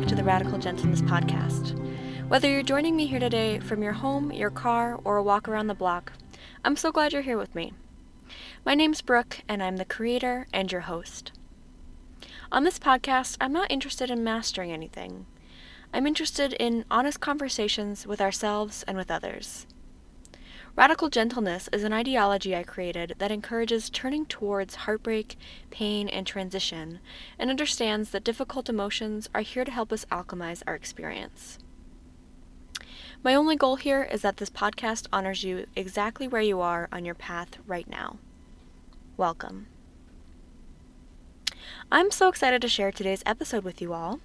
back to the Radical Gentleness Podcast. Whether you're joining me here today from your home, your car, or a walk around the block, I'm so glad you're here with me. My name's Brooke, and I'm the creator and your host. On this podcast, I'm not interested in mastering anything. I'm interested in honest conversations with ourselves and with others. Radical gentleness is an ideology I created that encourages turning towards heartbreak, pain, and transition, and understands that difficult emotions are here to help us alchemize our experience. My only goal here is that this podcast honors you exactly where you are on your path right now. Welcome. I'm so excited to share today's episode with you all.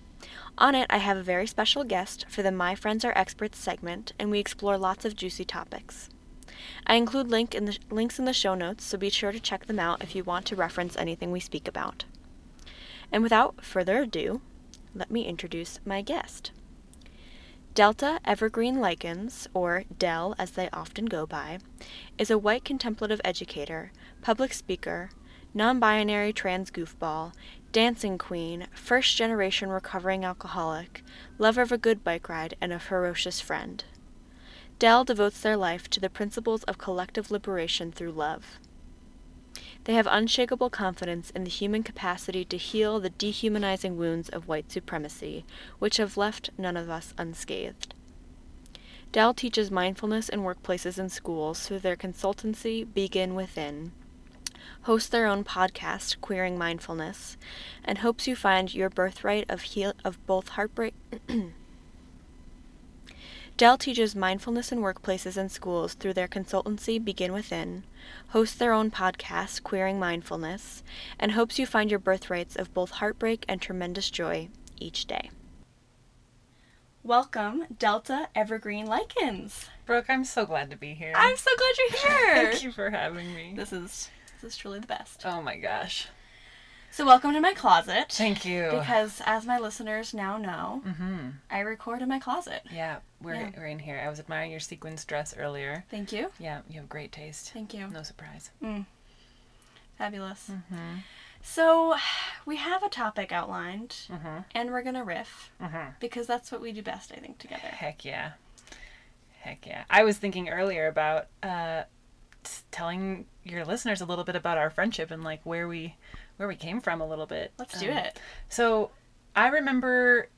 On it, I have a very special guest for the My Friends Are Experts segment, and we explore lots of juicy topics. I include link in the, links in the show notes, so be sure to check them out if you want to reference anything we speak about. And without further ado, let me introduce my guest. Delta Evergreen Likins, or Del as they often go by, is a white contemplative educator, public speaker, non binary trans goofball, dancing queen, first generation recovering alcoholic, lover of a good bike ride, and a ferocious friend. Del devotes their life to the principles of collective liberation through love. They have unshakable confidence in the human capacity to heal the dehumanizing wounds of white supremacy, which have left none of us unscathed. Del teaches mindfulness in workplaces and schools through their consultancy Begin Within, hosts their own podcast, Queering Mindfulness, and hopes you find your birthright of, heal- of both heartbreak. Del teaches mindfulness in workplaces and schools through their consultancy Begin Within, hosts their own podcast, Queering Mindfulness, and hopes you find your birthrights of both heartbreak and tremendous joy each day. Welcome, Delta Evergreen Likins. Brooke, I'm so glad to be here. I'm so glad you're here. Thank you for having me. This is this is truly the best. Oh my gosh. So welcome to my closet. Thank you. Because as my listeners now know, mm-hmm. I record in my closet. Yeah, we're, Yeah. we're in here. I was admiring your sequins dress earlier. Thank you. Yeah, you have great taste. Thank you. No surprise. Mm. Fabulous. Mm-hmm. So, we have a topic outlined, Mm-hmm. and we're gonna riff Mm-hmm. because that's what we do best, I think, together. Heck yeah. Heck yeah. I was thinking earlier about uh, telling your listeners a little bit about our friendship and like where we where we came from a little bit. Let's do Um, it. So I remember,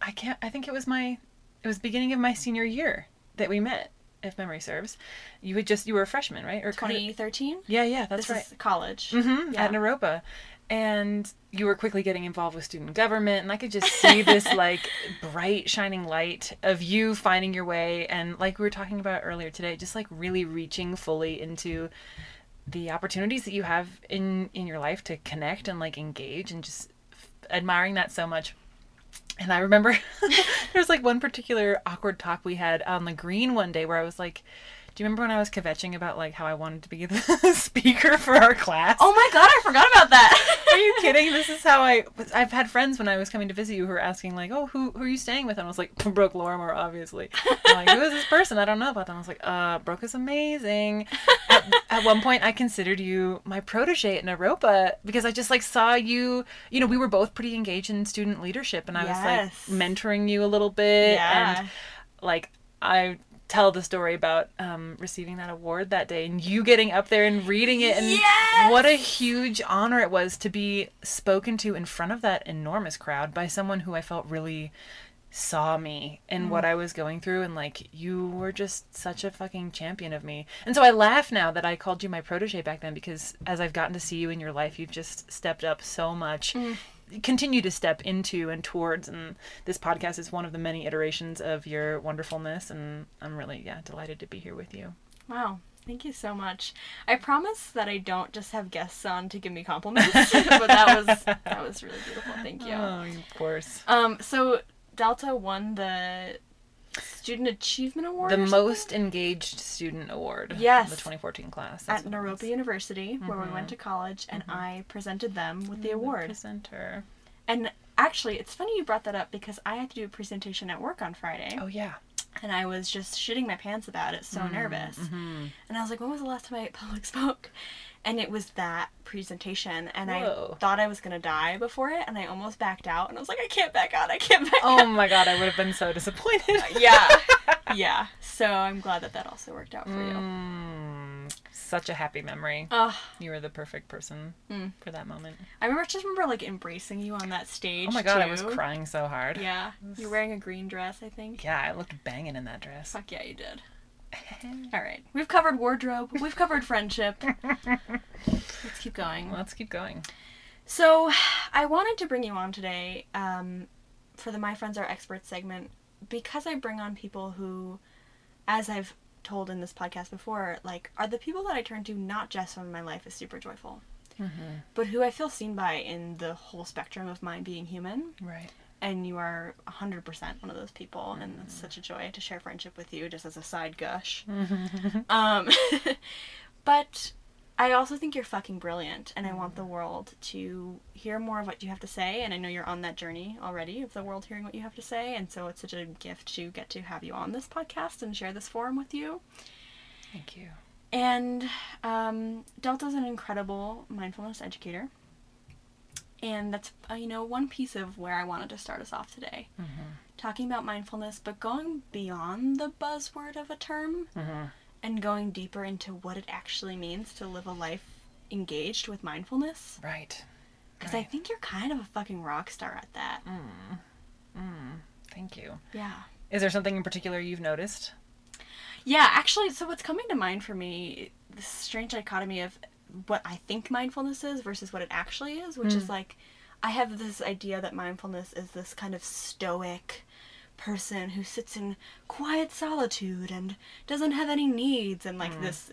I can't. I think it was my, it was beginning of my senior year that we met, if memory serves. You would just you were a freshman, right? Or kind of- 2013. Yeah, yeah, that's this right. is college. Mm-hmm, Yeah. At Naropa, and you were quickly getting involved with student government, and I could just see this like bright shining light of you finding your way, and like we were talking about earlier today, just like really reaching fully into the opportunities that you have in in your life to connect and like engage and just admiring that so much. And i remember there was like one particular awkward talk we had on the green one day where i was like do you remember when i was kvetching about like how i wanted to be the speaker for our class Oh my god, I forgot about that. are you kidding? This is how I. I've had friends when I was coming to visit you who were asking like, "Oh, who who are you staying with?" And I was like, "Brooke Lorimer, obviously." I'm like, who is this person? I don't know about them. I was like, "Uh, Brooke is amazing." At, at one point, I considered you my protege at Naropa because I just like saw you. You know, we were both pretty engaged in student leadership, and I Yes. was like mentoring you a little bit, Yeah. and like I tell the story about um, receiving that award that day and you getting up there and reading it and Yes! what a huge honor it was to be spoken to in front of that enormous crowd by someone who I felt really saw me and what I was going through and like you were just such a fucking champion of me. And so I laugh now that I called you my protege back then because as I've gotten to see you in your life you've just stepped up so much. Continue to step into and towards and this podcast is one of the many iterations of your wonderfulness and I'm really yeah delighted to be here with you. Wow. Thank you so much. I promise that I don't just have guests on to give me compliments, but that was that was really beautiful. Thank you. Oh, of course. Um, so Delta won the Student Achievement Award. The most engaged student award. Yes. The 2014 class. at That's it Naropa. University, where we went mm-hmm. to college, and mm-hmm. I presented them with mm, the award. presenter. And actually, it's funny you brought that up because I had to do a presentation at work on Friday. Oh yeah. and I was just shitting my pants about it, so mm, nervous. Mm-hmm. And I was like, when was the last time I public spoke? And it was that presentation, and Whoa. I thought I was gonna die before it, and I almost backed out, and I was like, I can't back out, I can't back Oh out. my god, I would have been so disappointed. yeah, yeah. So I'm glad that that also worked out for you. Mm, such a happy memory. Ugh. You were the perfect person Mm. for that moment. I remember just remember like embracing you on that stage. Oh my god, I was crying so hard. Yeah, you're wearing a green dress, I think. Yeah, I looked banging in that dress. Fuck yeah, you did. All right, we've covered wardrobe, we've covered friendship. Let's keep going. Let's keep going. So, I wanted to bring you on today um, for the My Friends Are Experts segment because I bring on people who, as I've told in this podcast before, like are the people that I turn to not just when my life is super joyful, but who I feel seen by in the whole spectrum of my being human. Right. And you are 100% one of those people, and it's such a joy to share friendship with you, just as a side gush. um, but I also think you're fucking brilliant, and I want the world to hear more of what you have to say. And I know you're on that journey already of the world hearing what you have to say, and so it's such a gift to get to have you on this podcast and share this forum with you. Thank you. And um, Delta's an incredible mindfulness educator. And that's, uh, you know, one piece of where I wanted to start us off today. Talking about mindfulness, but going beyond the buzzword of a term Mm-hmm. and going deeper into what it actually means to live a life engaged with mindfulness. Right. Because I think you're kind of a fucking rock star at that. Thank you. Yeah. Is there something in particular you've noticed? Yeah, actually, so what's coming to mind for me, this strange dichotomy of what I think mindfulness is versus what it actually is, which is mm. like, I have this idea that mindfulness is this kind of stoic person who sits in quiet solitude and doesn't have any needs, and like mm. this.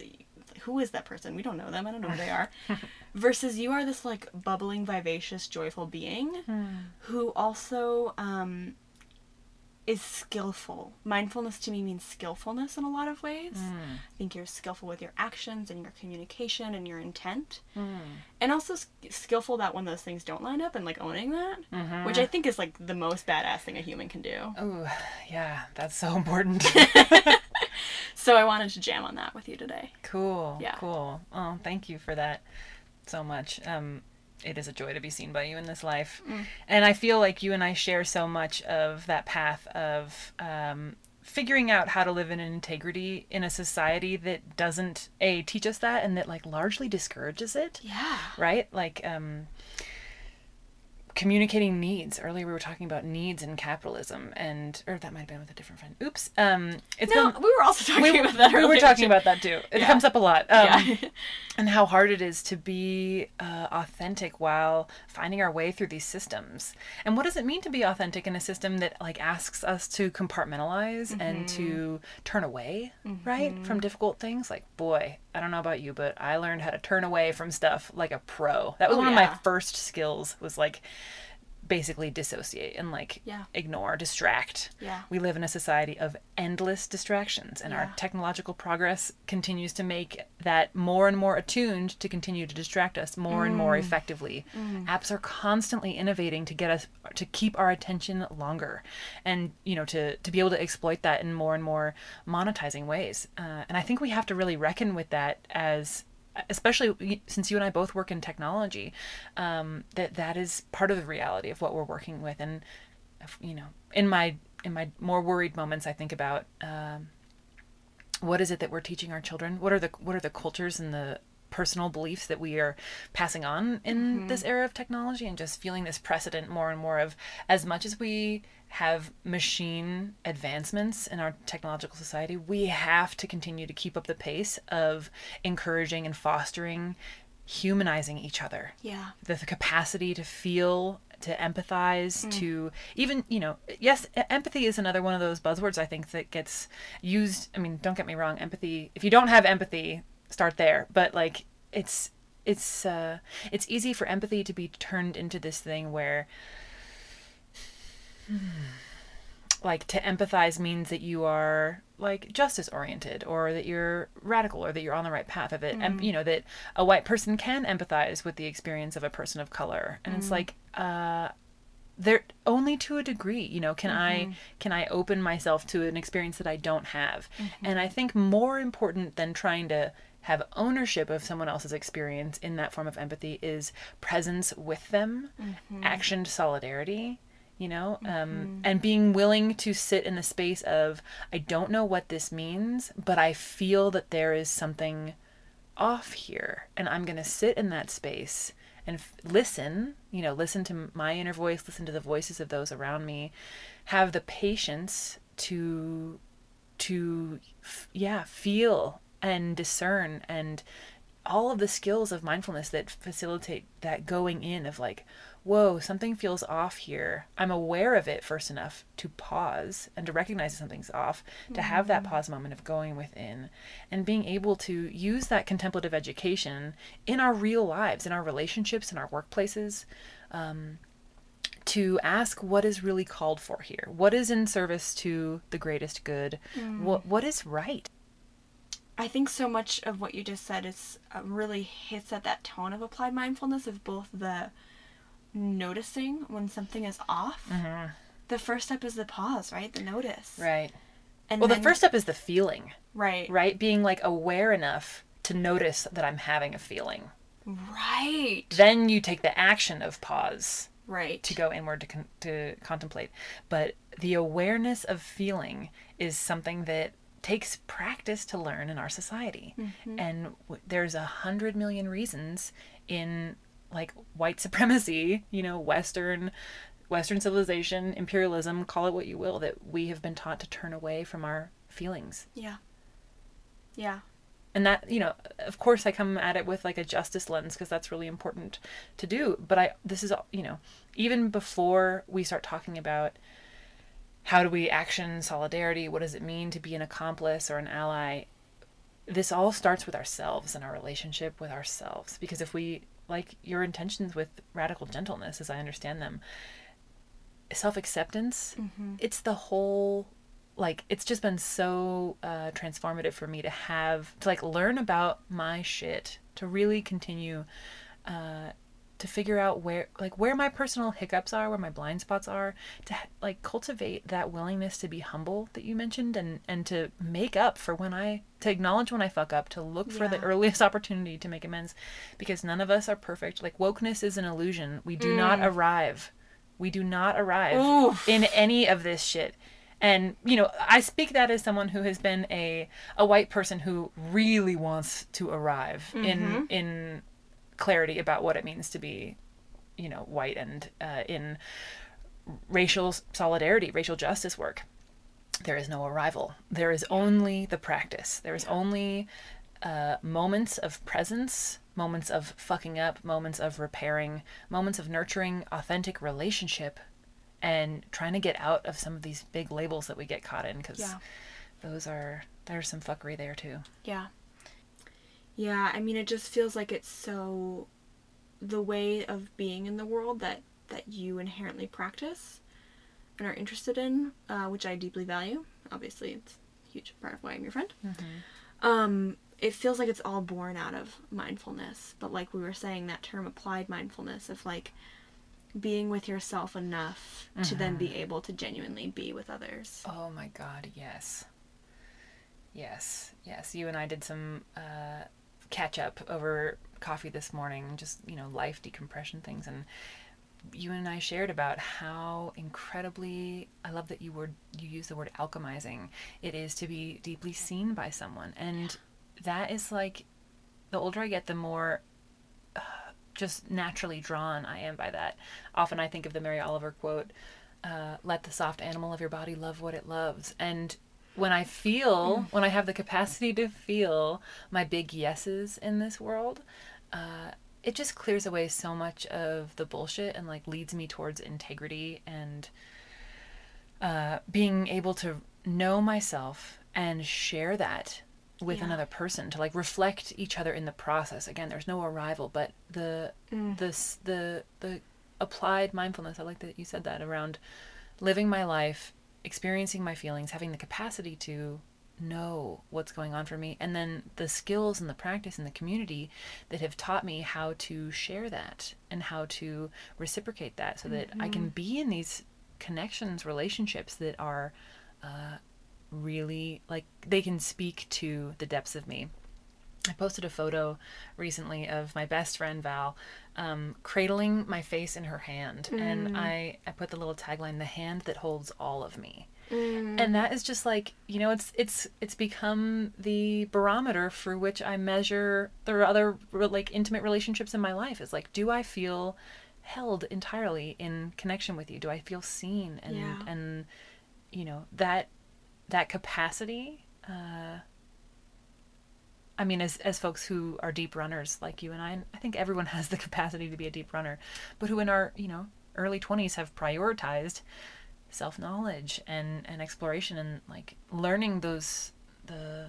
Who is that person? We don't know them. I don't know who they are. Versus you are this like bubbling, vivacious, joyful being hmm. who also um, is skillful. Mindfulness to me means skillfulness in a lot of ways. Mm. I think you're skillful with your actions and your communication and your intent. Mm. And also skillful that when those things don't line up and like owning that, mm-hmm. which I think is like the most badass thing a human can do. Oh, yeah, that's so important. So I wanted to jam on that with you today. cool. Yeah. Cool. Oh, thank you for that so much. Um, it is a joy to be seen by you in this life. And I feel like you and I share so much of that path of um, figuring out how to live in an integrity in a society that doesn't, A, teach us that and that, like, largely discourages it. Yeah. right? Like um, communicating needs. Earlier we were talking about needs in capitalism, and or that might have been with a different friend. Oops. Um, it's No, been- we were also talking we, about that we were talking about that too. It Yeah. comes up a lot. Um, Yeah. and how hard it is to be uh, authentic while finding our way through these systems. And what does it mean to be authentic in a system that like asks us to compartmentalize and to turn away, right, from difficult things? Like, boy, I don't know about you, but I learned how to turn away from stuff like a pro. That was Oh, one of my first skills. Was like basically dissociate and like Yeah. ignore, distract. Yeah. We live in a society of endless distractions, and Yeah. our technological progress continues to make that more and more attuned to continue to distract us more and Mm. more effectively. Apps are constantly innovating to get us to keep our attention longer, and you know to to be able to exploit that in more and more monetizing ways. Uh, and I think we have to really reckon with that as especially since you and I both work in technology, um, that that is part of the reality of what we're working with. And you know, in my in my more worried moments, I think about um, what is it that we're teaching our children. What are the what are the cultures and the personal beliefs that we are passing on in mm-hmm. this era of technology and just feeling this precedent more and more of as much as we have machine advancements in our technological society we have to continue to keep up the pace of encouraging and fostering humanizing each other. Yeah. the, the capacity to feel to empathize mm. to even you know yes empathy is another one of those buzzwords i think that gets used i mean don't get me wrong empathy if you don't have empathy start there but like it's it's uh it's easy for empathy to be turned into this thing where like to empathize means that you are like justice oriented or that you're radical or that you're on the right path of it. And you know that a white person can empathize with the experience of a person of color. And it's like uh there only to a degree you know can i can i open myself to an experience that i don't have? And i think more important than trying to have ownership of someone else's experience in that form of empathy is presence with them action solidarity you know um, and being willing to sit in the space of i don't know what this means but i feel that there is something off here and i'm going to sit in that space and f- listen you know listen to my inner voice listen to the voices of those around me have the patience to to f- yeah feel and discern and all of the skills of mindfulness that facilitate that going in of like whoa something feels off here. I'm aware of it first enough to pause and to recognize that something's off to have that pause moment of going within and being able to use that contemplative education in our real lives in our relationships in our workplaces um, to ask what is really called for here. What is in service to the greatest good? What what is right I think so much of what you just said is uh, really hits at that tone of applied mindfulness of both the noticing when something is off. The first step is the pause, right? The notice. right And well the first step is the feeling right, right being like aware enough to notice that i'm having a feeling right, then you take the action of pause right. to go inward to, con- to contemplate but the awareness of feeling is something that takes practice to learn in our society mm-hmm. and w- there's a hundred million reasons in like white supremacy you know western western civilization imperialism call it what you will that we have been taught to turn away from our feelings Yeah. Yeah. and that you know of course i come at it with like a justice lens because that's really important to do but i this is all you know even before we start talking about how do we action solidarity? What does it mean to be an accomplice or an ally? This all starts with ourselves and our relationship with ourselves because if we like your intentions with radical gentleness as i understand them self-acceptance it's the whole like it's just been so uh, transformative for me to have to like learn about my shit to really continue uh, to figure out where like where my personal hiccups are where my blind spots are to like cultivate that willingness to be humble that you mentioned and and to make up for when i to acknowledge when i fuck up to look for the earliest opportunity to make amends because none of us are perfect. Like wokeness is an illusion. We do not mm. arrive. We do not arrive Oof. in any of this shit. And you know i speak that as someone who has been a a white person who really wants to arrive in mm-hmm. in clarity about what it means to be you know white and uh, in racial solidarity racial justice work. There is no arrival. There is only the practice. There is only uh, moments of presence moments of fucking up moments of repairing moments of nurturing authentic relationship and trying to get out of some of these big labels that we get caught in because Yeah. those are there's some fuckery there too. Yeah. Yeah, I mean it just feels like it's so the way of being in the world that that you inherently practice and are interested in, uh, which I deeply value. Obviously, it's a huge part of why I'm your friend. Um, it feels like it's all born out of mindfulness, but like we were saying, that term applied mindfulness of like being with yourself enough to then be able to genuinely be with others. Oh my god, yes. Yes, yes. You and I did some uh, catch up over coffee this morning, just, you know, life decompression things. And you and I shared about how incredibly, I love that you were, you use the word alchemizing, it is to be deeply seen by someone. And that is like, the older I get, the more uh, just naturally drawn I am by that. Often I think of the Mary Oliver quote, uh, let the soft animal of your body love what it loves. And when I feel, when I have the capacity to feel my big yeses in this world, uh, it just clears away so much of the bullshit and like leads me towards integrity and uh, being able to know myself and share that with Yeah. another person to like reflect each other in the process. Again there's no arrival but the the s- the the applied mindfulness i like that you said that around living my life experiencing my feelings having the capacity to know what's going on for me and then the skills and the practice and the community that have taught me how to share that and how to reciprocate that so that I can be in these connections relationships that are uh, really like they can speak to the depths of me I posted a photo recently of my best friend Val um, cradling my face in her hand, and I I put the little tagline, "The hand that holds all of me," and that is just like you know, it's it's it's become the barometer for which I measure the other like intimate relationships in my life. Is like, do I feel held entirely in connection with you? Do I feel seen and Yeah. and you know that that capacity uh, I mean, as as folks who are deep runners like you and I, and I think everyone has the capacity to be a deep runner, but who in our you know early twenties have prioritized self knowledge and and exploration and like learning those the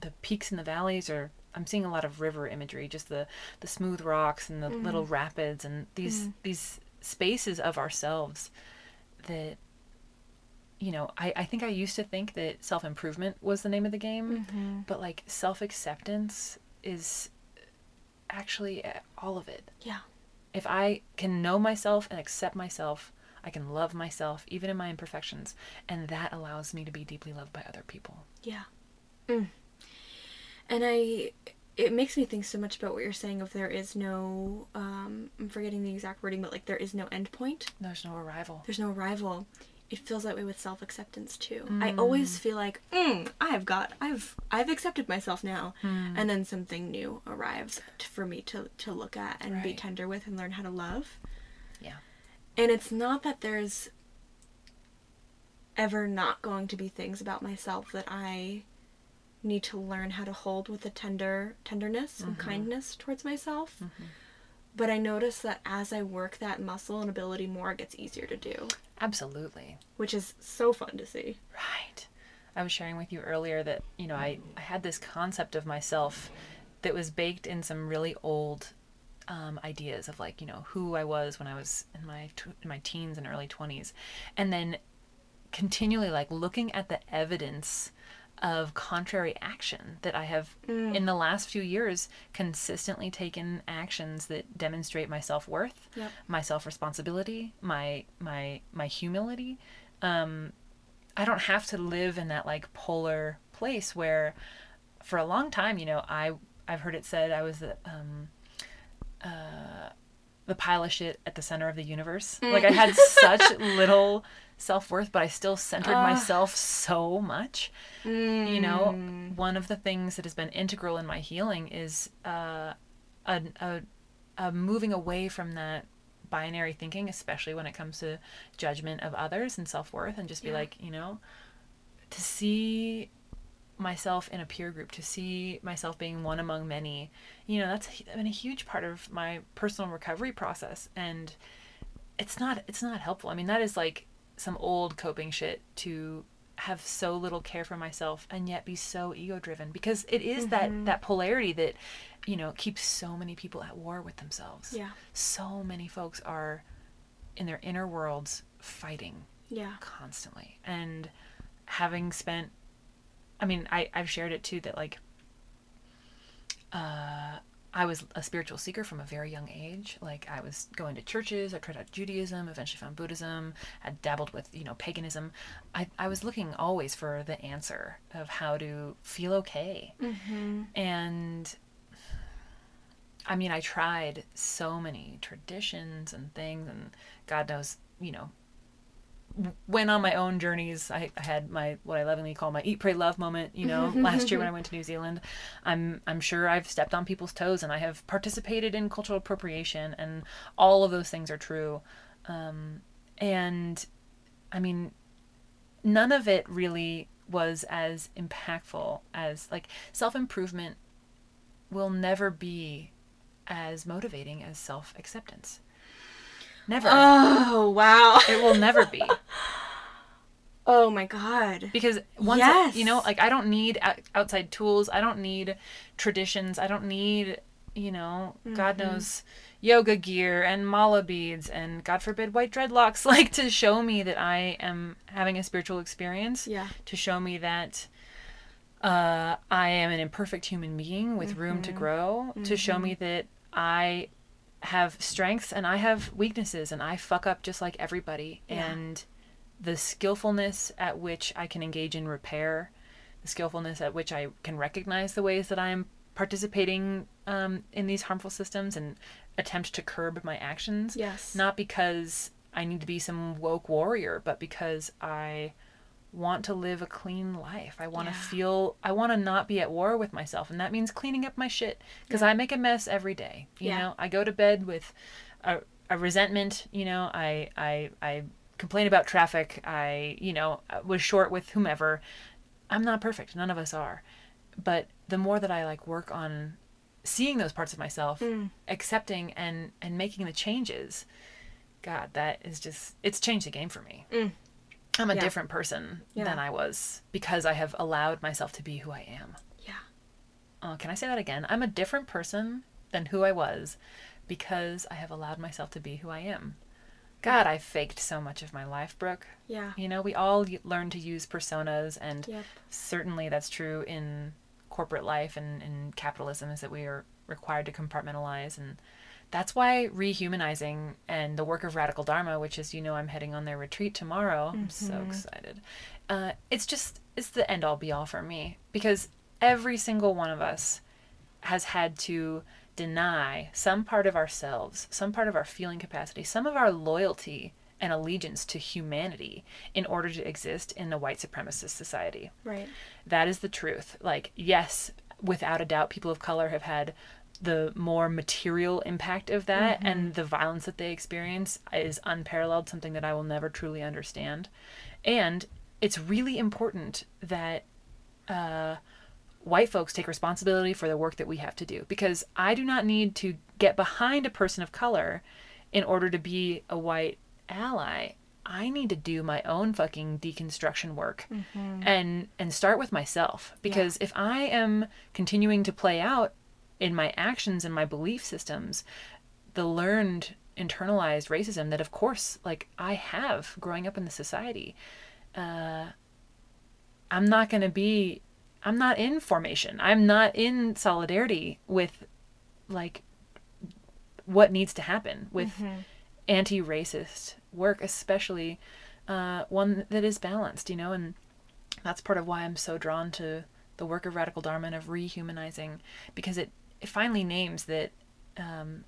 the peaks and the valleys or I'm seeing a lot of river imagery, just the the smooth rocks and the mm-hmm. little rapids and these mm-hmm. these spaces of ourselves that you know I, I think i used to think that self-improvement was the name of the game but like self-acceptance is actually all of it Yeah. if i can know myself and accept myself i can love myself even in my imperfections and that allows me to be deeply loved by other people Yeah. Mm. And I, it makes me think so much about what you're saying of there is no, um, I'm forgetting the exact wording, but like there is no end point. there's no arrival There's no arrival. It feels that way with self acceptance too. I always mm. feel like, mm, I have got, I've, I've accepted myself now, hmm. and then something new arrives t- for me to to look at and be tender with and learn how to love. yeah. And it's not that there's ever not going to be things about myself that I need to learn how to hold with a tender tenderness and mm-hmm. kindness towards myself. Mm-hmm. But I notice that as I work that muscle and ability more, it gets easier to do, absolutely which is so fun to see. Right. I was sharing with you earlier that, you know, I, I had this concept of myself that was baked in some really old um, ideas of like, you know, who I was when I was in my tw- in my teens and early 20s. And then continually like looking at the evidence of contrary action that I have in the last few years consistently taken actions that demonstrate my self-worth, Yep. my self-responsibility, my my my humility. Um I don't have to live in that like polar place where for a long time, you know, I I've heard it said I was the um uh the pile of shit at the center of the universe. Like I had such little self-worth, but I still centered myself so much. You know, one of the things that has been integral in my healing is uh a, a, a moving away from that binary thinking, especially when it comes to judgment of others and self worth, and just be Yeah. like, you know, to see myself in a peer group, to see myself being one among many, you know, that's been a huge part of my personal recovery process, and it's not it's not helpful. I mean, that is like some old coping shit to have so little care for myself and yet be so ego driven because it is that that polarity that you know keeps so many people at war with themselves Yeah. so many folks are in their inner worlds fighting Yeah. constantly and having spent i mean I, i've shared it too that like uh i was a spiritual seeker from a very young age. Like i was going to churches. I tried out judaism eventually found buddhism. Had dabbled with you know paganism. I, I was looking always for the answer of how to feel okay. Mm-hmm. And I mean, I tried so many traditions and things, and God knows, you know, went on my own journeys. I, I had my what I lovingly call my eat, pray, love moment. You know, last year when I went to New Zealand, I'm I'm sure I've stepped on people's toes and I have participated in cultural appropriation, and all of those things are true. Um, and I mean, none of it really was as impactful as like self improvement will never be as motivating as self acceptance. Never. Oh, wow. it will never be. Oh my god. Because once, I- you know, like I don't need outside tools. I don't need traditions. I don't need, you know, God Mm-hmm. knows yoga gear and mala beads and God forbid white dreadlocks, like to show me that I am having a spiritual experience. Yeah. To show me that uh, I am an imperfect human being with room to grow, to show me that I have strengths and I have weaknesses and I fuck up just like everybody. Yeah. And the skillfulness at which I can engage in repair, the skillfulness at which I can recognize the ways that I am participating um, in these harmful systems and attempt to curb my actions. Yes. Not because I need to be some woke warrior, but because I want to live a clean life. I want to Yeah. feel, I want to not be at war with myself. And that means cleaning up my shit because I make a mess every day. You Yeah. know, I go to bed with a, a resentment, you know, I, I, I complain about traffic. I, you know, was short with whomever. I'm not perfect. None of us are. But the more that I like work on seeing those parts of myself, Mm. accepting and and making the changes, God, that is just it's changed the game for me. Mm. I'm a Yeah. different person Yeah. than I was because I have allowed myself to be who I am. Yeah. Uh, can I say that again? I'm a different person than who I was because I have allowed myself to be who I am. God, I faked so much of my life, Brooke. Yeah. You know, we all learn to use personas, and Yep. certainly that's true in corporate life and in capitalism, is that we are required to compartmentalize. And that's why rehumanizing and the work of Radical Dharma, which is, you know, I'm heading on their retreat tomorrow. I'm so excited. Uh, it's just, it's the end all be all for me because every single one of us has had to deny some part of ourselves, some part of our feeling capacity, some of our loyalty and allegiance to humanity in order to exist in a white supremacist society. Right. That is the truth. Like, yes, without a doubt, people of color have had the more material impact of that, and the violence that they experience is unparalleled, something that I will never truly understand. And it's really important that uh, white folks take responsibility for the work that we have to do because I do not need to get behind a person of color in order to be a white ally. I need to do my own fucking deconstruction work and and start with myself because if I am continuing to play out in my actions and my belief systems the learned internalized racism that of course like I have growing up in the society uh I'm not going to be I'm not in formation. I'm not in solidarity with like what needs to happen with anti-racist work, especially uh, one that is balanced, you know, and that's part of why I'm so drawn to the work of radical dharma and of rehumanizing because it finally names that um,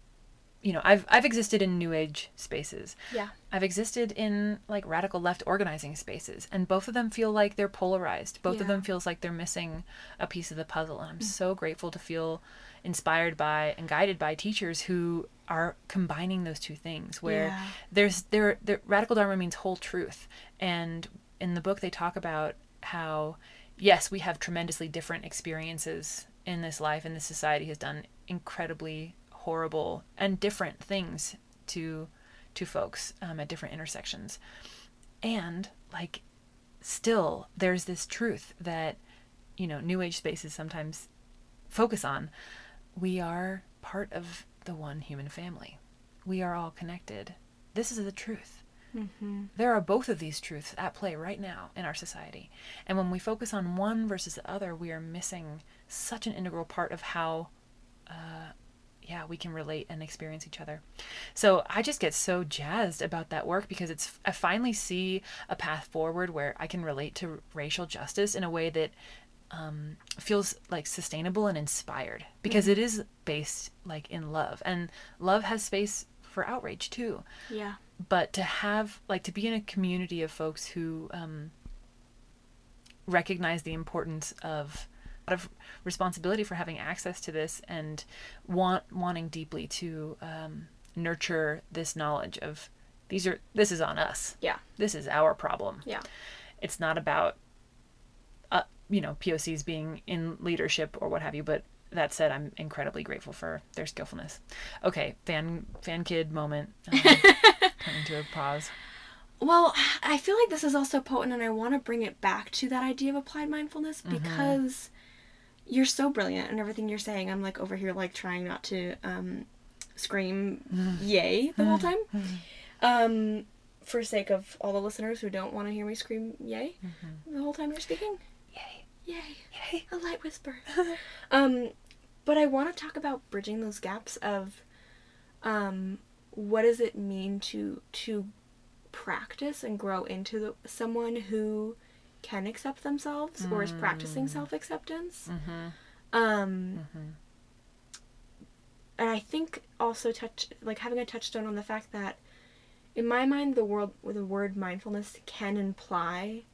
you know I've I've existed in new age spaces Yeah. I've existed in like radical left organizing spaces, and both of them feel like they're polarized. Both of them feels like they're missing a piece of the puzzle, and I'm so grateful to feel inspired by and guided by teachers who are combining those two things. Where Yeah. there's there, there radical dharma means whole truth, and in the book they talk about how yes we have tremendously different experiences in this life, and this society has done incredibly horrible and different things to to folks um, at different intersections. And like still there's this truth that you know new age spaces sometimes focus on. We are part of the one human family. We are all connected. This is the truth there are both of these truths at play right now in our society. And when we focus on one versus the other we are missing such an integral part of how uh, yeah, we can relate and experience each other. So I just get so jazzed about that work because it's I finally see a path forward where I can relate to racial justice in a way that um, feels like sustainable and inspired because it is based like in love. And love has space for outrage too. Yeah. But to have like to be in a community of folks who um, recognize the importance of of responsibility for having access to this and want wanting deeply to um, nurture this knowledge of these are this is on us Yeah. this is our problem Yeah. it's not about uh, you know POCs being in leadership or what have you but that said I'm incredibly grateful for their skillfulness okay fan fan kid moment um, coming to a pause Well, I feel like this is also potent, and I want to bring it back to that idea of applied mindfulness because you're so brilliant and everything you're saying. I'm like over here, like trying not to um, scream "yay" the whole time, um, for sake of all the listeners who don't want to hear me scream "yay" the whole time you're speaking. yay Yay! Okay. A light whisper. um, but I want to talk about bridging those gaps of, um, what does it mean to to practice and grow into the, someone who can accept themselves or is practicing self acceptance. Mm-hmm. Um, Mm-hmm. and I think also touch like having a touchstone on the fact that in my mind the world the word mindfulness can imply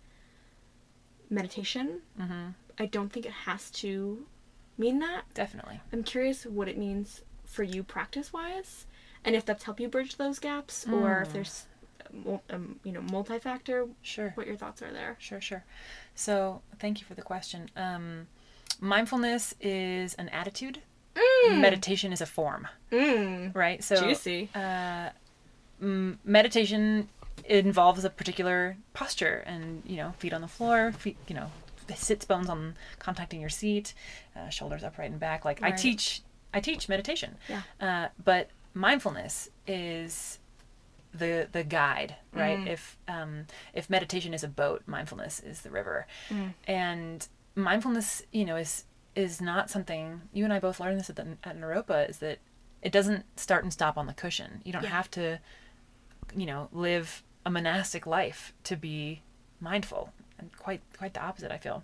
meditation. Mm-hmm. I don't think it has to mean that. Definitely. I'm curious what it means for you practice wise and if that's helped you bridge those gaps or if Mm. there's um, you know multi-factor Sure. what your thoughts are there. Sure, sure. So, thank you for the question. Um, mindfulness is an attitude. Meditation is a form, Mm. right? So, Juicy. uh, mm, meditation involves a particular posture, and you know, feet on the floor, feet, you know, sits bones on contacting your seat, uh, shoulders upright and back. Like I teach, I teach meditation. Yeah. Uh, but mindfulness is the the guide, right? Mm. If um, if meditation is a boat, mindfulness is the river, Mm. and mindfulness, you know, is is not something you and I both learned this at the at Naropa is that it doesn't start and stop on the cushion. You don't Yeah. have to, you know, live a monastic life to be mindful, and quite quite the opposite. I feel.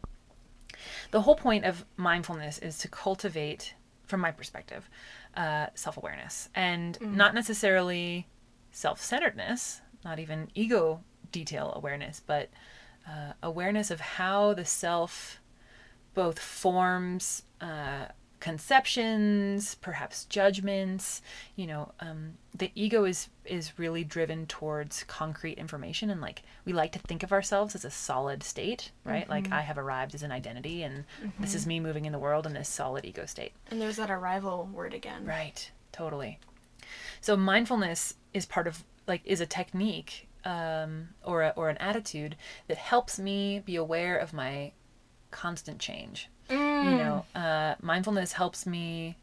The whole point of mindfulness is to cultivate, from my perspective, uh, self awareness, and not necessarily self centeredness, not even ego detail awareness, but uh, awareness of how the self both forms uh, conceptions, perhaps judgments. You know, um, the ego is is really driven towards concrete information, and like we like to think of ourselves as a solid state, right? Like I have arrived as an identity, and this is me moving in the world in this solid ego state. And there's that arrival word again. Right, totally. So mindfulness is part of like is a technique um, or a, or an attitude that helps me be aware of my constant change. Mm. You know, uh, mindfulness helps me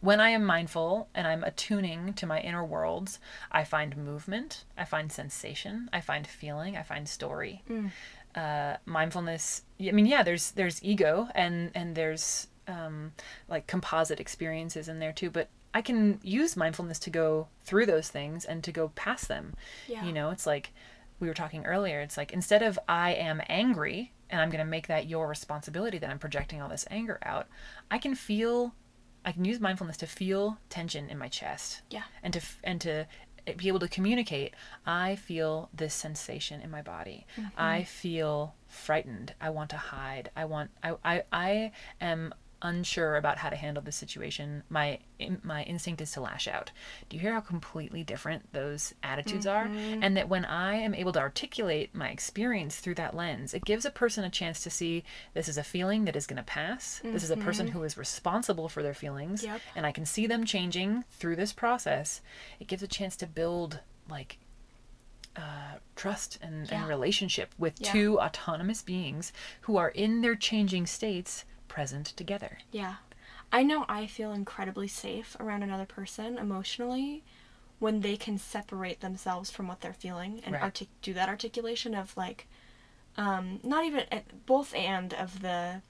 when I am mindful and I'm attuning to my inner worlds. I find movement, I find sensation, I find feeling, I find story. Uh, mindfulness. I mean, yeah, there's there's ego and and there's um, like composite experiences in there too, but I can use mindfulness to go through those things and to go past them. Yeah. You know, it's like we were talking earlier. It's like instead of I am angry and I'm going to make that your responsibility that I'm projecting all this anger out, I can feel I can use mindfulness to feel tension in my chest. Yeah. And to and to eh, be able to communicate, I feel this sensation in my body. Mm-hmm. I feel frightened. I want to hide. I want I I, I am unsure about how to handle this situation. My my instinct is to lash out. Do you hear how completely different those attitudes are? And that when I am able to articulate my experience through that lens, it gives a person a chance to see this is a feeling that is going to pass. This is a person who is responsible for their feelings Yep. and I can see them changing through this process. It gives a chance to build like uh, trust and, Yeah. and relationship with Yeah. two autonomous beings who are in their changing states present together. Yeah. I know I feel incredibly safe around another person emotionally when they can separate themselves from what they're feeling and Right. artic- do that articulation of like um not even uh, both and of the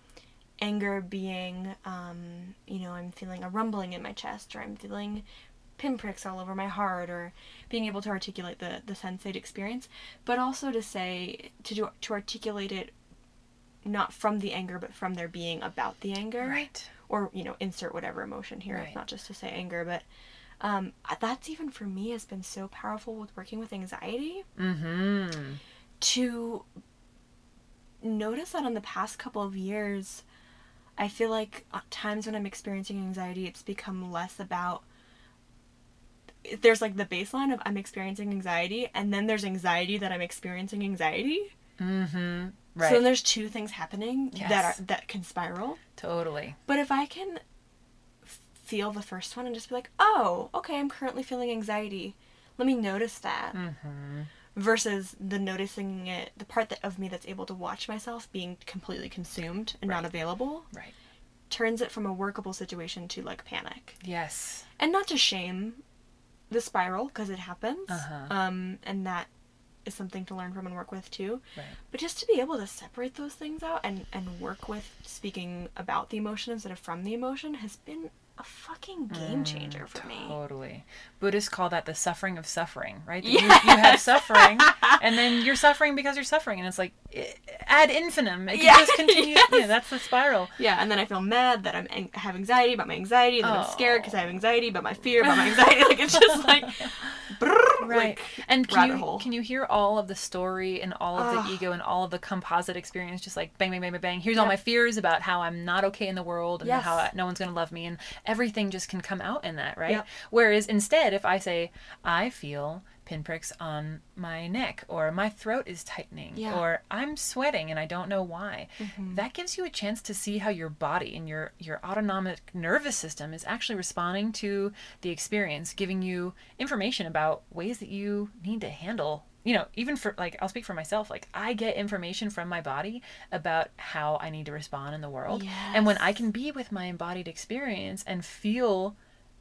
anger being um you know I'm feeling a rumbling in my chest or I'm feeling pinpricks all over my heart or being able to articulate the the sensate experience but also to say to do to articulate it not from the anger but from their being about the anger Right. or you know insert whatever emotion here Right. it's not just to say anger but um, that's even for me has been so powerful with working with anxiety Mm-hmm. to notice that in the past couple of years i feel like at times when i'm experiencing anxiety it's become less about there's like the baseline of i'm experiencing anxiety and then there's anxiety that i'm experiencing anxiety Mm-hmm. Right. so then there's two things happening that are that can spiral totally. But if I can feel the first one and just be like, oh, okay, I'm currently feeling anxiety. Let me notice that. Mm-hmm. Versus the noticing it, the part that, of me that's able to watch myself being completely consumed and not available, Right. turns it from a workable situation to like panic. Yes. And not to shame the spiral, because it happens. Uh-huh. Um, and that is something to learn from and work with too. Right. But just to be able to separate those things out and and work with speaking about the emotion instead of from the emotion has been a fucking game changer for me. Mm, totally. Buddhists call that the suffering of suffering, right? That You, you have suffering, and then you're suffering because you're suffering, and it's like ad infinitum. It can Yeah, just continue. yes. Yeah, that's the spiral. Yeah, and then I feel mad that I'm ang- have anxiety about my anxiety, and then I'm oh. scared because I Oh. have anxiety about my fear about my anxiety. Like it's just like, brrr, Right. like, and can you, hole. can you hear all of the story and all of the ego and all of the composite experience just like bang, bang, bang, bang, bang. Here's all my fears about how I'm not okay in the world and Yes. how no one's going to love me. And everything just can come out in that, right? Yep. Whereas instead, if I say, I feel pinpricks on my neck or my throat is tightening Yeah. Mm-hmm. or I'm sweating and I don't know why. That gives you a chance to see how your body and your your autonomic nervous system is actually responding to the experience, giving you information about ways that you need to handle you know, even for like I'll speak for myself, like I get information from my body about how I need to respond in the world. And when I can be with my embodied experience and feel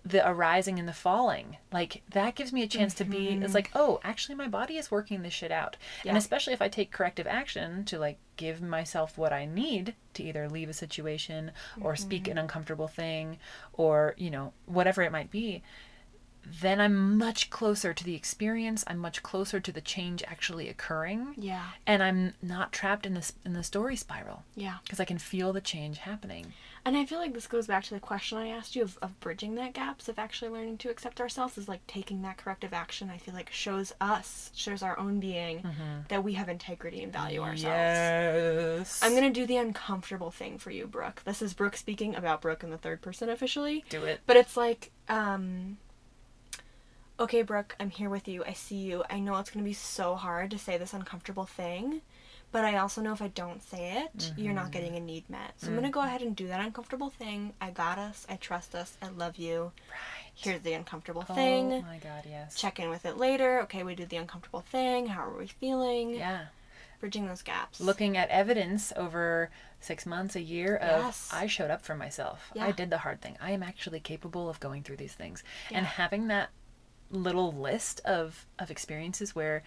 the arising and the falling like that gives me a chance to be it's mm-hmm. like oh actually my body is working this shit out Yeah. and especially if i take corrective action to like give myself what i need to either leave a situation or speak an mm-hmm. uncomfortable thing or you know whatever it might be then i'm much closer to the experience i'm much closer to the change actually occurring yeah, and i'm not trapped in this in the story spiral yeah. because i can feel the change happening And I feel like this goes back to the question I asked you of, of bridging that gaps of actually learning to accept ourselves is like taking that corrective action. I feel like shows us, shows our own being that we have integrity and value ourselves. yes I'm gonna do the uncomfortable thing for you, Brooke. This is Brooke speaking about Brooke in the third person officially. do it But it's like, um, okay, Brooke, I'm here with you. I see you. I know it's going to be so hard to say this uncomfortable thing, but I also know if I don't say it, you're not getting a mm-hmm. need met. So I'm going to go ahead and do that uncomfortable thing. I got us. I trust us. I love you. right Here's the uncomfortable Oh thing. my god, yes. Check in with it later. Okay, we did the uncomfortable thing. How are we feeling? Yeah. Bridging those gaps. Looking at evidence over six months, a year of Yes. I showed up for myself. Yeah. I did the hard thing. I am actually capable of going through these things. Yeah. And having that little list of, of experiences where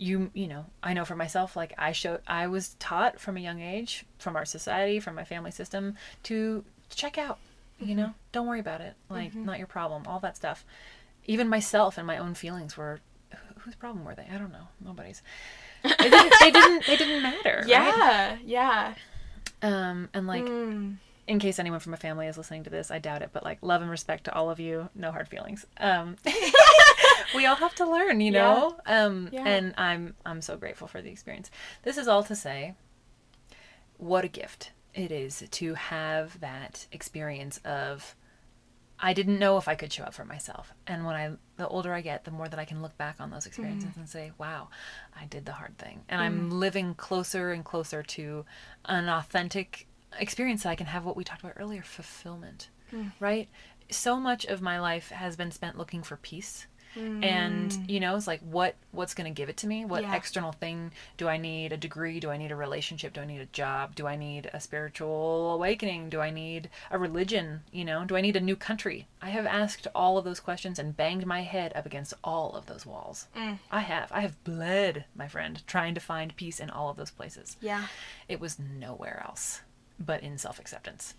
you you know, I know for myself, like I showed I was taught from a young age, from our society, from my family system, to check out. You know, don't worry about it. Like, not your problem. All that stuff. Even myself and my own feelings were whose problem were they? I don't know. Nobody's. They didn't. They didn't. They didn't matter. right? Yeah, yeah. Um. And like, Mm. In case anyone from my family is listening to this, I doubt it. But like, love and respect to all of you. No hard feelings. Um. we all have to learn, you Yeah. know. Um. Yeah. And I'm I'm so grateful for the experience. This is all to say, what a gift it is to have that experience of I didn't know if I could show up for myself. And when I the older I get, the more that I can look back on those experiences and say, "Wow, I did the hard thing." And I'm living closer and closer to an authentic experience that I can have what we talked about earlier, fulfillment. Mm. Right? So much of my life has been spent looking for peace. And mm. you know, it's like what what's going to give it to me? What Yeah. external thing do I need? A degree? Do I need a relationship? Do I need a job? Do I need a spiritual awakening? Do I need a religion? You know, do I need a new country? I have asked all of those questions and banged my head up against all of those walls. Mm. I have. I have bled, my friend, trying to find peace in all of those places. Yeah. It was nowhere else but in self acceptance.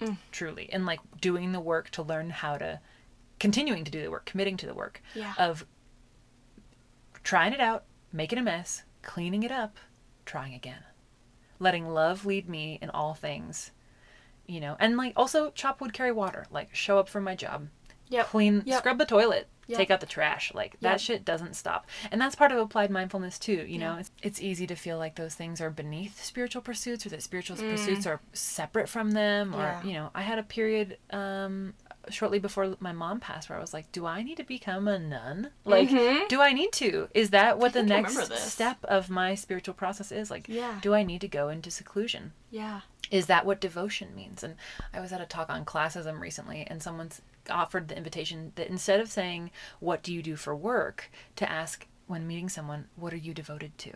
Mm. Truly. And like doing the work to learn how to, continuing to do the work, committing to the work Yeah. of trying it out, making a mess, cleaning it up, trying again. Letting love lead me in all things. You know, and like also chop wood, carry water. Like show up for my job. Yep. Clean, Yep. scrub the toilet, Yep. take out the trash. Like that shit doesn't stop. And that's part of applied mindfulness too. You know, it's, it's easy to feel like those things are beneath spiritual pursuits or that spiritual Mm. pursuits are separate from them. Or, you know, I had a period um, shortly before my mom passed where I was like, do I need to become a nun? Like, Mhm. do I need to? Is that what the next step of my spiritual process is? Like, Yeah. do I need to go into seclusion? Yeah. is that what devotion means and i was at a talk on classism recently and someone's offered the invitation that instead of saying what do you do for work? to ask when meeting someone what are you devoted to?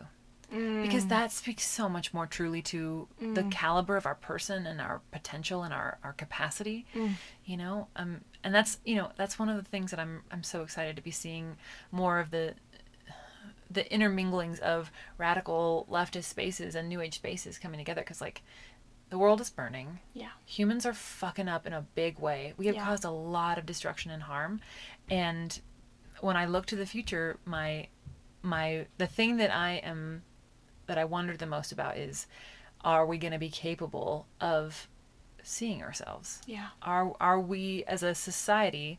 Because mm. that speaks so much more truly to the mm. caliber of our person and our potential and our, our capacity mm. you know? Um and that's you know that's one of the things that i'm i'm so excited to be seeing more of the the interminglings of radical leftist spaces and new age spaces coming together. Because like the world is burning Yeah. humans are fucking up in a big way we have Yeah. caused a lot of destruction and harm and when i look to the future my my the thing that i am that i wonder the most about is are we going to be capable of seeing ourselves Yeah. are are we as a society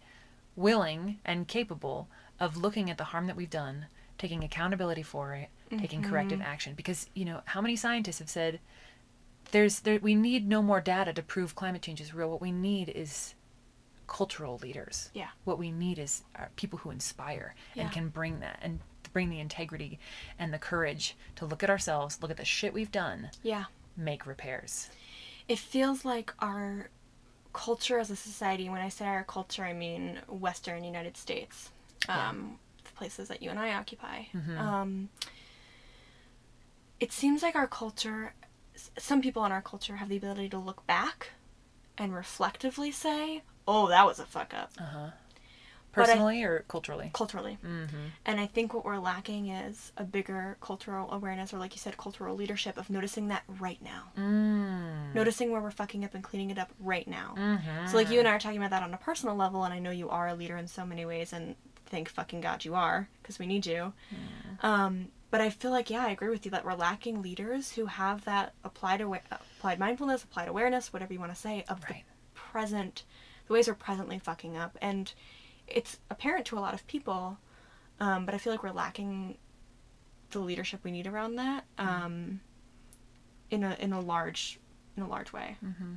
willing and capable of looking at the harm that we've done taking accountability for it taking mm-hmm. corrective action because you know how many scientists have said there's there we need no more data to prove climate change is real what we need is cultural leaders Yeah. what we need is people who inspire Yeah. and can bring that and bring the integrity and the courage to look at ourselves look at the shit we've done Yeah. make repairs It feels like our culture as a society, when I say our culture, I mean Western United States, Yeah. um, the places that you and I occupy. Um, it seems like our culture, some people in our culture have the ability to look back and reflectively say, oh, that was a fuck up, uh-huh But I- personally or culturally culturally. mm-hmm. And I think what we're lacking is a bigger cultural awareness, or like you said, cultural leadership of noticing that right now. mm. Noticing where we're fucking up and cleaning it up right now. mm-hmm. So like you and I are talking about that on a personal level, and I know you are a leader in so many ways, and thank fucking God you are, because we need you. Um, but I feel like yeah, I agree with you that we're lacking leaders who have that applied awa- applied mindfulness, applied awareness, whatever you want to say, of Right. the present, the ways we're presently fucking up, and it's apparent to a lot of people. Um, but I feel like we're lacking the leadership we need around that um, in a in a large in a large way. mm-hmm.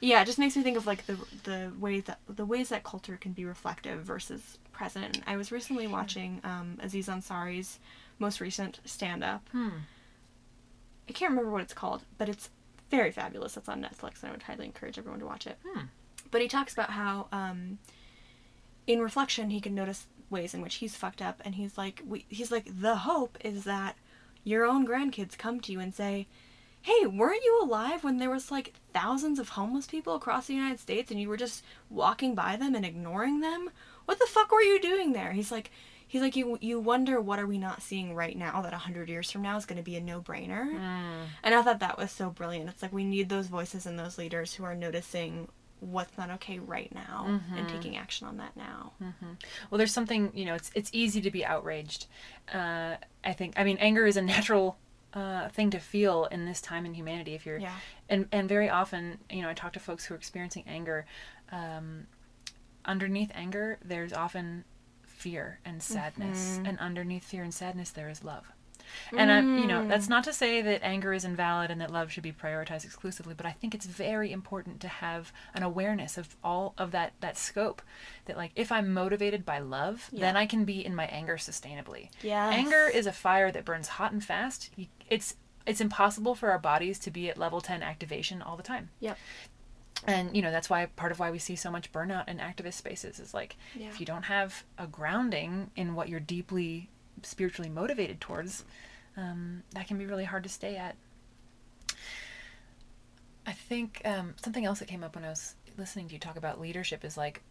Yeah, it just makes me think of like the the ways that the ways that culture can be reflective versus present. I was recently watching um, Aziz Ansari's most recent stand up. hmm. I can't remember what it's called, but it's very fabulous. It's on Netflix, and I would highly encourage everyone to watch it. Hmm. But he talks about how, um, in reflection, he can notice ways in which he's fucked up, and he's like, we, he's like, the hope is that your own grandkids come to you and say, "Hey, weren't you alive when there was like thousands of homeless people across the United States, and you were just walking by them and ignoring them? What the fuck were you doing there?" He's like. He's like you. You wonder what are we not seeing right now that a hundred years from now is going to be a no-brainer. Mm. And I thought that was so brilliant. It's like we need those voices and those leaders who are noticing what's not okay right now and taking action on that now. Well, there's something you know. It's it's easy to be outraged. Uh, I think. I mean, anger is a natural uh, thing to feel in this time in humanity. If you're, Yeah. and and very often, you know, I talk to folks who are experiencing anger. Um, underneath anger, there's often fear and sadness, mm-hmm. and underneath fear and sadness, there is love. And I, you know, that's mm. not to say that anger is invalid and that love should be prioritized exclusively, but I think it's very important to have an awareness of all of that that scope. That like, if I'm motivated by love, then I can be in my anger sustainably. Yes. Anger is a fire that burns hot and fast. It's it's impossible for our bodies to be at level 10 activation all the time Yep. And you know that's why part of why we see so much burnout in activist spaces is like Yeah. if you don't have a grounding in what you're deeply spiritually motivated towards um, that can be really hard to stay at. I think um, something else that came up when i was listening to you talk about leadership is like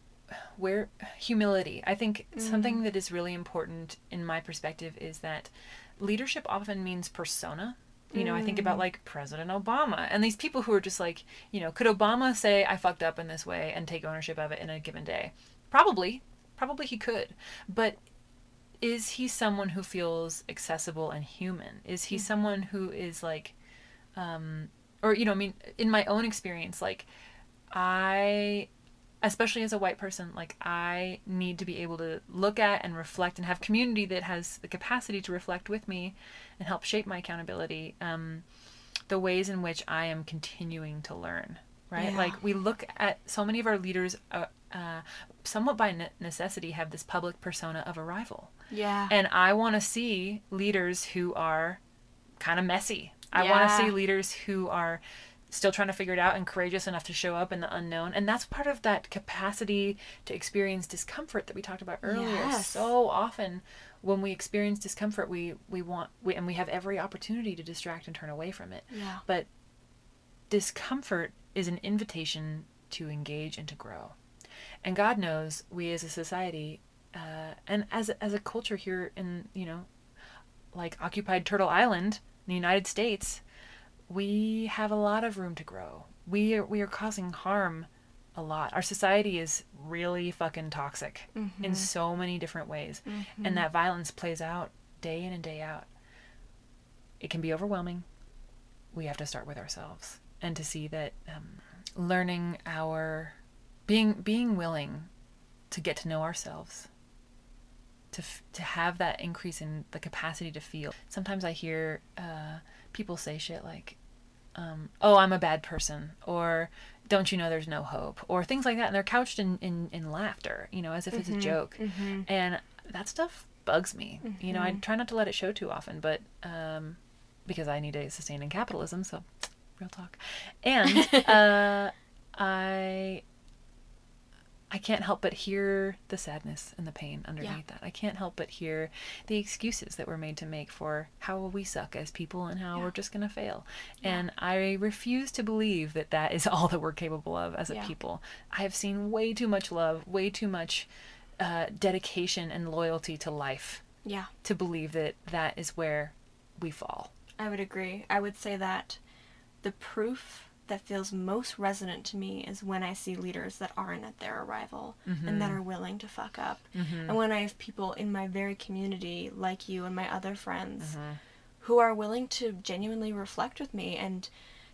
where humility. I think something that is really important in my perspective is that leadership often means persona you know i think about like president obama and these people who are just like you know could obama say i fucked up in this way and take ownership of it in a given day? Probably. Probably he could. But is he someone who feels accessible and human? Is he someone who is like um or you know i mean in my own experience like i especially as a white person like i need to be able to look at and reflect and have community that has the capacity to reflect with me and help shape my accountability um, the ways in which i am continuing to learn right Yeah. like we look at so many of our leaders uh, uh, somewhat by ne- necessity have this public persona of a rival Yeah. and I want to see leaders who are kind of messy. I want to see leaders who are still trying to figure it out and courageous enough to show up in the unknown. And that's part of that capacity to experience discomfort that we talked about earlier. Yes. So often when we experience discomfort, we we want we, and we have every opportunity to distract and turn away from it. yeah. But discomfort is an invitation to engage and to grow. And God knows we as a society uh, and as as a culture here in you know like occupied Turtle Island in the United States, we have a lot of room to grow. We are, we are causing harm a lot. Our society is really fucking toxic in so many different ways. And that violence plays out day in and day out. It can be overwhelming. We have to start with ourselves and to see that um, learning our being being willing to get to know ourselves to f- to have that increase in the capacity to feel. Sometimes I hear uh, people say shit like, um, "Oh, I'm a bad person," or "Don't you know there's no hope," or things like that, and they're couched in in, in laughter, you know, as if it's a joke, and that stuff bugs me. You know, I try not to let it show too often, but um, because I need to sustain in capitalism, so real talk, and uh, I I can't help but hear the sadness and the pain underneath that. I can't help but hear the excuses that we're made to make for how we suck as people and how Yeah. we're just going to fail. And I refuse to believe that that is all that we're capable of as a Yeah. people. I have seen way too much love, way too much uh, dedication and loyalty to life Yeah. to believe that that is where we fall. I would agree. I would say that the proof that feels most resonant to me is when I see leaders that aren't at their arrival and that mm-hmm. are willing to fuck up. Mm-hmm. And when I have people in my very community, like you and my other friends, mm-hmm. who are willing to genuinely reflect with me. And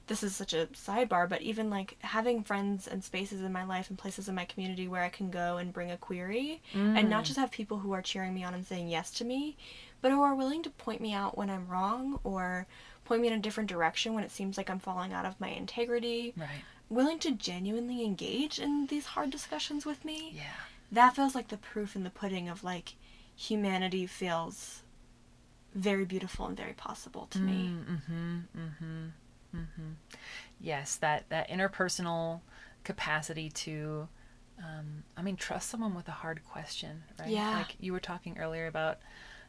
this is such a sidebar, but even like having friends and spaces in my life and places in my community where I can go and bring a query and not mm. just have people who are cheering me on and saying yes to me, but who are willing to point me out when I'm wrong or point me in a different direction when it seems like I'm falling out of my integrity, Right. willing to genuinely engage in these hard discussions with me. Yeah. That feels like the proof in the pudding of like humanity feels very beautiful and very possible to me. Mm-hmm. Mm-hmm. Mm-hmm. Yes, that that interpersonal capacity to, um, I mean, trust someone with a hard question, right? Yeah. Like you were talking earlier about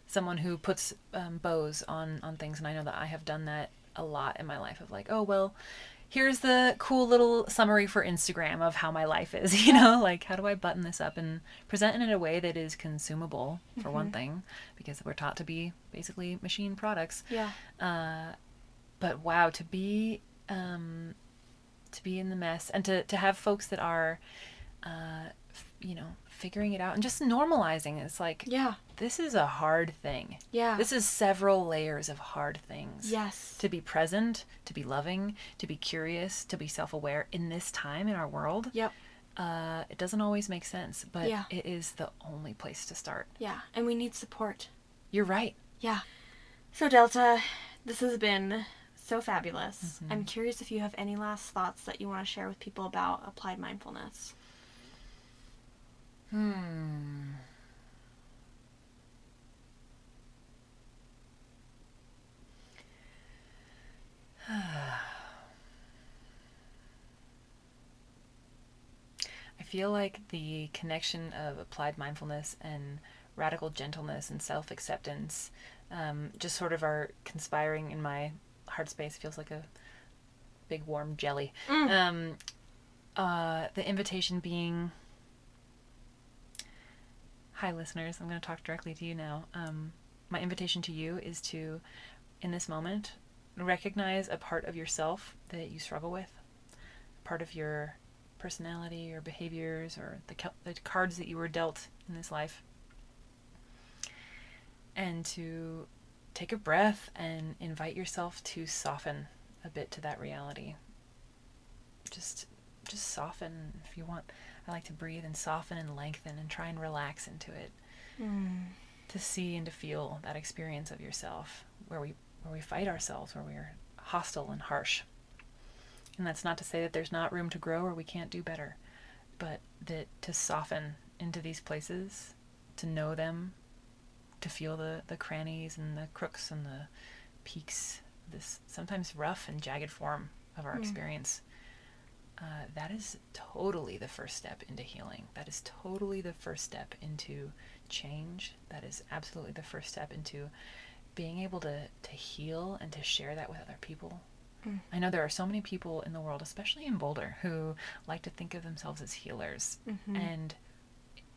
someone who puts um, bows on on things, and I know that I have done that a lot in my life. Of like, oh well. Here's the cool little summary for Instagram of how my life is, you know, like how do I button this up and present it in a way that is consumable, for one thing, because we're taught to be basically machine products Yeah. uh, but wow to be um, to be in the mess and to, to have folks that are uh, you know figuring it out and just normalizing it's like Yeah. this is a hard thing Yeah. this is several layers of hard things yes. to be present to be loving to be curious to be self-aware in this time in our world Yep. uh, it doesn't always make sense but Yeah. it is the only place to start Yeah. And we need support. you're right Yeah. So, Delta, this has been so fabulous. I'm curious if you have any last thoughts that you want to share with people about applied mindfulness. Hmm. I feel like the connection of applied mindfulness and radical gentleness and self acceptance um, just sort of are conspiring in my heart space. Feels like a big warm jelly. Um, uh, the invitation being Hi, listeners. I'm going to talk directly to you now. Um, my invitation to you is to, in this moment, recognize a part of yourself that you struggle with, part of your personality or behaviors or the, the cards that you were dealt in this life, and to take a breath and invite yourself to soften a bit to that reality. Just, just soften if you want. I like to breathe and soften and lengthen and try and relax into it. Hmm. To see and to feel that experience of yourself where we where we fight ourselves where we're hostile and harsh. And that's not to say that there's not room to grow or we can't do better but that to soften into these places to know them to feel the the crannies and the crooks and the peaks this sometimes rough and jagged form of our hmm. experience uh, that is totally the first step into healing. That is totally the first step into change. That is absolutely the first step into being able to, to heal and to share that with other people. I know there are so many people in the world, especially in Boulder, who like to think of themselves as healers. And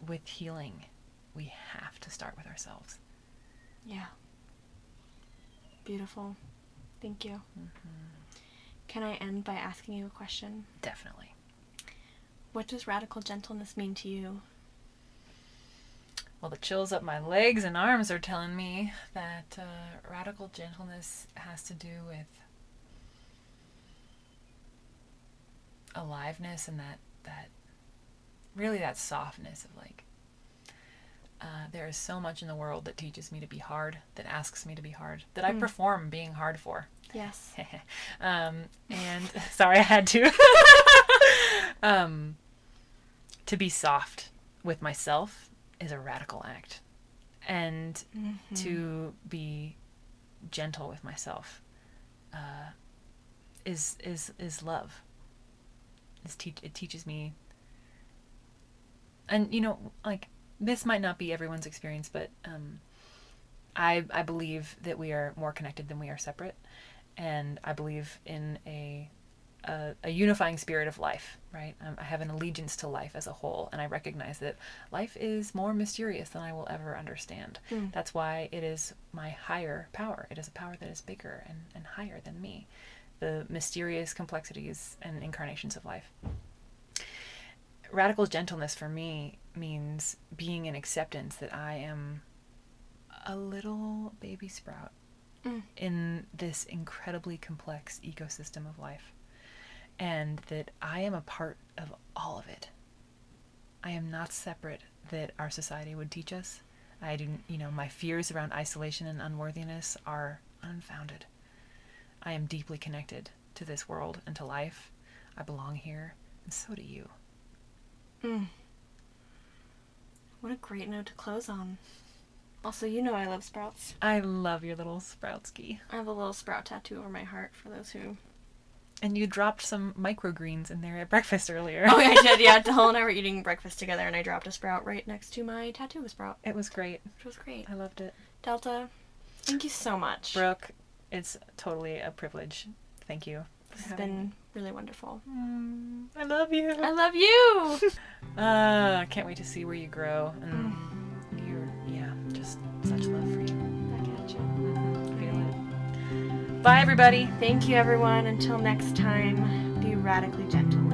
with healing, we have to start with ourselves. Yeah. Beautiful. Thank you. Mm-hmm. Can I end by asking you a question? Definitely. What does radical gentleness mean to you? Well, the chills up my legs and arms are telling me that uh, radical gentleness has to do with aliveness and that that really that softness of like uh, there is so much in the world that teaches me to be hard, that asks me to be hard, that I Mm. perform being hard for. Yes. um, and sorry, I had to. um, to be soft with myself is a radical act, and Mm-hmm. to be gentle with myself uh, is is is love. Is teach it teaches me, and you know, like this might not be everyone's experience, but um, I I believe that we are more connected than we are separate, and I believe in a a, a unifying spirit of life. Right, um, I have an allegiance to life as a whole, and I recognize that life is more mysterious than I will ever understand. Mm. That's why it is my higher power. It is a power that is bigger and, and higher than me. The mysterious complexities and incarnations of life. Radical gentleness for me means being in acceptance that I am a little baby sprout Mm. in this incredibly complex ecosystem of life, and that I am a part of all of it. I am not separate that our society would teach us. I do, you know, my fears around isolation and unworthiness are unfounded. I am deeply connected to this world and to life. I belong here, and so do you. Mm. What a great note to close on. Also, you know I love sprouts. I love your little sproutsky. I have a little sprout tattoo over my heart for those who. And you dropped some microgreens in there at breakfast earlier. Oh, I did. Yeah, Dylan and I were eating breakfast together, and I dropped a sprout right next to my tattoo of a sprout, It was great. which was great. I loved it. Delta, thank you so much. Brooke, it's totally a privilege. Thank you. This has been really wonderful. Mm, I love you. I love you. Uh, can't wait to see where you grow. And you're, Bye, everybody. Thank you, everyone. Until next time, be radically gentle.